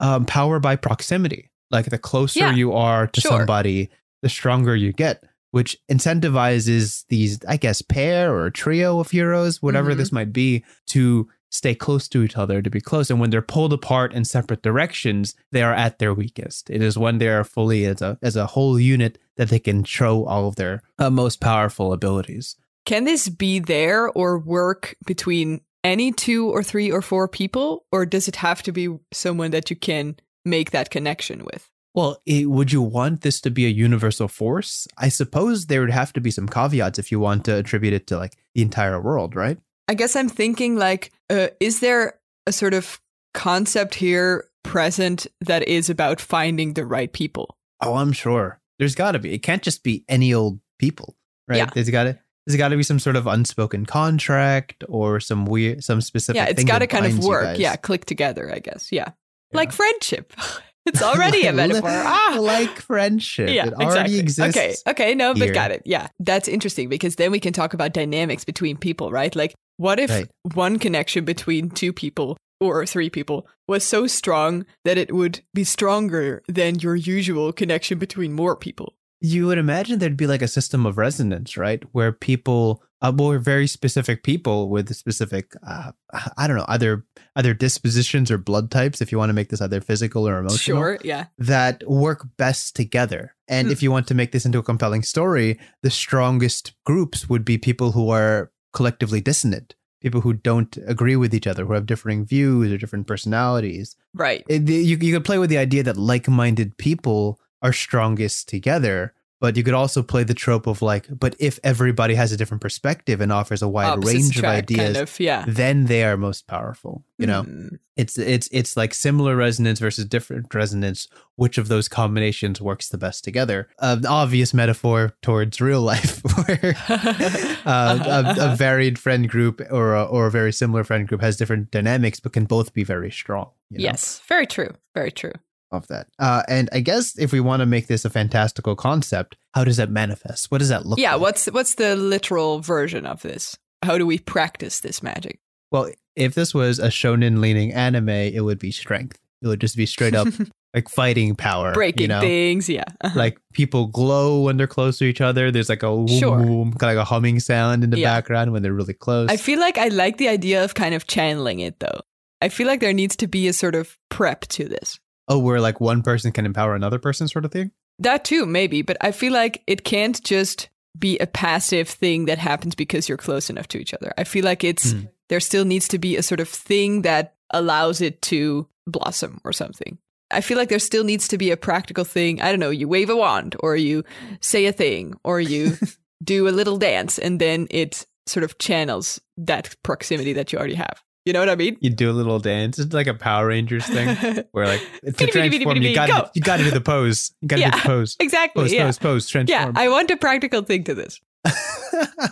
um, power by proximity. Like the closer Yeah, you are to sure. somebody, the stronger you get, which incentivizes these, I guess, pair or trio of heroes, whatever Mhm. this might be, to stay close to each other, to be close. And when they're pulled apart in separate directions, they are at their weakest. It is when they are fully as a as a whole unit that they can show all of their uh, most powerful abilities. Can this be there or work between any two or three or four people? Or does it have to be someone that you can make that connection with? Well, it, would you want this to be a universal force? I suppose there would have to be some caveats if you want to attribute it to like the entire world, right? I guess I'm thinking like, uh, is there a sort of concept here present that is about finding the right people? Oh, I'm sure. There's got to be. It can't just be any old people, right? Yeah. There's got to there's got to be some sort of unspoken contract or some weird some specific. yeah, it's got to kind of work. Yeah, click together, I guess. Yeah. Yeah. Like friendship. it's already a metaphor. Ah! like friendship. yeah, it already exactly. exists. Okay, okay, no, but here. got it. Yeah, that's interesting because then we can talk about dynamics between people, right? Like, what if Right. one connection between two people or three people was so strong that it would be stronger than your usual connection between more people? You would imagine there'd be like a system of resonance, right? Where people, uh, well, very specific people with specific, uh, I don't know, either either dispositions or blood types, if you want to make this either physical or emotional, Sure, yeah. that work best together. And Hmm. if you want to make this into a compelling story, the strongest groups would be people who are collectively dissonant, people who don't agree with each other, who have differing views or different personalities. Right. It, you, you could play with the idea that like minded people are strongest together, But you could also play the trope of like, but if everybody has a different perspective and offers a wide Opposites range of ideas, kind of, yeah. then they are most powerful. You know, Hmm. it's it's it's like similar resonance versus different resonance. Which of those combinations works the best together? An obvious metaphor towards real life, where uh, a, a varied friend group or a, or a very similar friend group has different dynamics, but can both be very strong. you know? Yes, very true. Very true. Of that. Uh, and I guess if we want to make this a fantastical concept, how does that manifest? What does that look yeah, like? what's what's the literal version of this? How do we practice this magic? Well, if this was a shonen leaning anime, it would be strength. It would just be straight up like fighting power. Breaking you know? things, yeah. Uh-huh. Like people glow when they're close to each other. There's like a whoom, Sure. whoom, kind of like a humming sound in the Yeah. background when they're really close. I feel like I like the idea of kind of channeling it though. I feel like there needs to be a sort of prep to this. Oh, where like one person can empower another person, sort of thing. That too, maybe, but I feel like it can't just be a passive thing that happens because you're close enough to each other. I feel like it's Hmm. there still needs to be a sort of thing that allows it to blossom or something. I feel like there still needs to be a practical thing. I don't know, you wave a wand or you say a thing or you do a little dance and then it sort of channels that proximity that you already have. You know what I mean? You do a little dance. It's like a Power Rangers thing where like to bitty, bitty, transform, you got go. you got to do the pose. You got to do the pose. exactly. Pose, yeah. pose, pose, Yeah. I want a practical thing to this.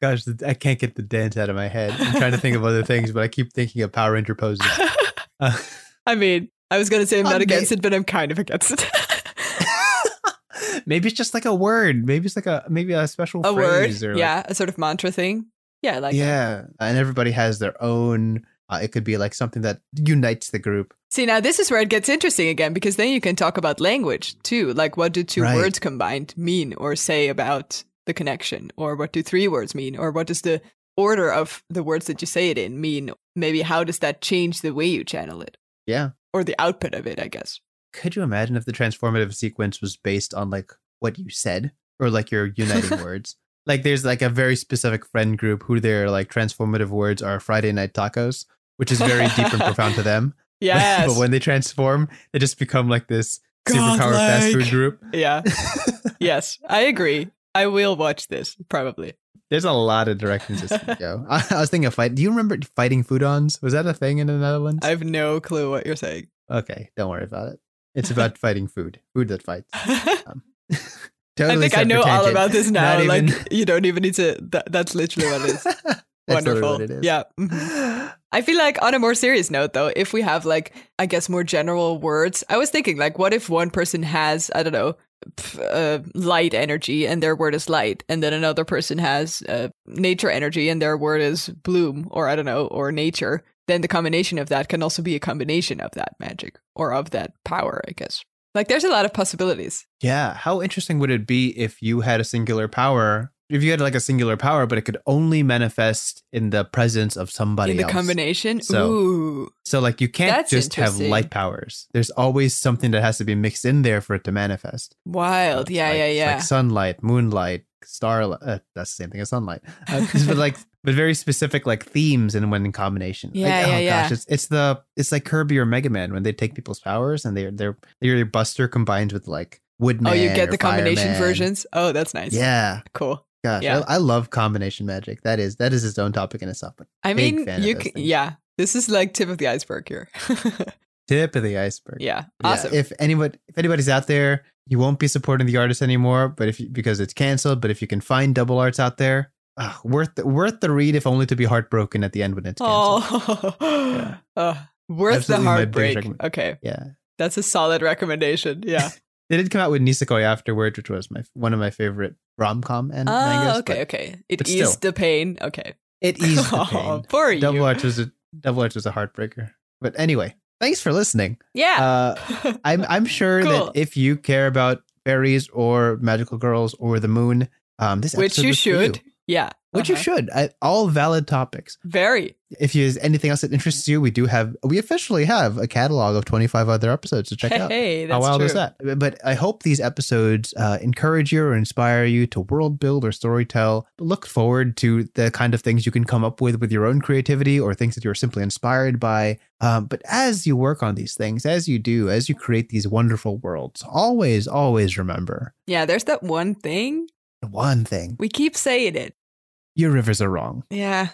Gosh, I can't get the dance out of my head. I'm trying to think of other things, but I keep thinking of Power Ranger poses. Uh, I mean, I was going to say I'm not may- against it, but I'm kind of against it. maybe it's just like a word. Maybe it's like a maybe a special a word, or like- yeah, a sort of mantra thing. Yeah, like that. yeah, and everybody has their own. Uh, it could be like something that unites the group. See, now this is where it gets interesting again because then you can talk about language too. Like, what do two Right. words combined mean or say about the connection? Or what do three words mean? Or what does the order of the words that you say it in mean? Maybe how does that change the way you channel it Yeah. or the output of it, I guess? Could you imagine if the transformative sequence was based on like what you said or like your uniting words? Like there's like a very specific friend group who their like transformative words are Friday night tacos, which is very deep and profound to them. Yes. but when they transform, they just become like this superpower fast food group. yeah. yes, I agree. I will watch this probably. There's a lot of directions this can go. I, I was thinking of fight. Do you remember fighting foodons? Was that a thing in the Netherlands? I have no clue what you're saying. okay, don't worry about it. It's about fighting food, food that fights. I um, Totally think I know all about this now. Not like even- you don't even need to. That, that's literally what it is. Wonderful. what it is. Yeah. mhm. I feel like on a more serious note, though, if we have like, I guess, more general words, I was thinking like, what if one person has, I don't know, pff, uh, light energy and their word is light, and then another person has uh, nature energy and their word is bloom, or I don't know, or nature. Then the combination of that can also be a combination of that magic or of that power, I guess. Like, there's a lot of possibilities. Yeah. How interesting would it be if you had a singular power? If you had like a singular power, but it could only manifest in the presence of somebody in the else. combination. So- Ooh. So like you can't That's just have light powers. There's always something that has to be mixed in there for it to manifest. Wild. Yeah, like- yeah, yeah. Like sunlight, moonlight, starlight. Uh, that's the same thing as sunlight. Uh, but like, but very specific like themes and when in combination. Yeah, like, yeah, oh yeah. Gosh, it's it's the it's like Kirby or Mega Man when they take people's powers and they're they're they're Buster combined with like Woodman. oh, you get the combination Fireman. versions? Oh, that's nice. Yeah, Cool. gosh, Yeah. I, I love combination magic. That is that is its own topic in itself. But I mean, you can, yeah. This is like tip of the iceberg here. tip of the iceberg. yeah. Yeah, Awesome. if anybody, if anybody's out there, you won't be supporting the artist anymore. But if you, because it's canceled, but if you can find double arts out there, ah, worth the, worth the read. If only to be heartbroken at the end when it's canceled. oh, Yeah. Uh, worth Absolutely the heartbreak. Okay. Yeah, That's a solid recommendation. Yeah. they did come out with Nisekoi afterwards, which was my one of my favorite rom com and oh, mangas. okay. but Okay. It but eased still. the pain. Okay. It eased the Oh, pain. poor Double you. was a double arts was a heartbreaker. But anyway, thanks for listening. Yeah. Uh, I'm I'm sure Cool. that if you care about fairies or magical girls or the moon, um, this Which you for should. Yeah. which you uh-huh. should. I, all valid topics. Very. If there's anything else that interests you, we do have, we officially have a catalog of 25 other episodes to check Hey, out. hey, How wild true. is that? But I hope these episodes uh, encourage you or inspire you to world build or story storytell. Look forward to the kind of things you can come up with with your own creativity or things that you're simply inspired by. Um, but as you work on these things, as you do, as you create these wonderful worlds, always, always remember Yeah, there's that one thing. One thing We keep saying it. your rivers are wrong. Yeah.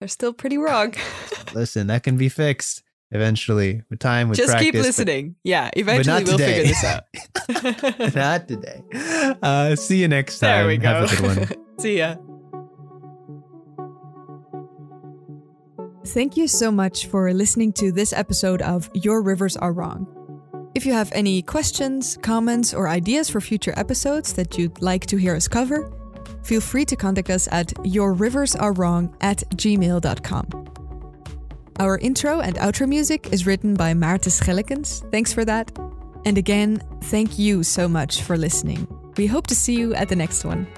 They're still pretty wrong. Listen, that can be fixed eventually with time, with Just practice. keep but- listening. Yeah, eventually we'll today. figure this out. Not today. Uh, see you next time. there we go. Have a good one. See ya. Thank you so much for listening to this episode of Your Rivers Are Wrong. If you have any questions, comments, or ideas for future episodes that you'd like to hear us cover, feel free to contact us at yourriversarewrong at gmail.com. Our intro and outro music is written by Maarten Schellekens. Thanks for that. And again, thank you so much for listening. We hope to see you at the next one.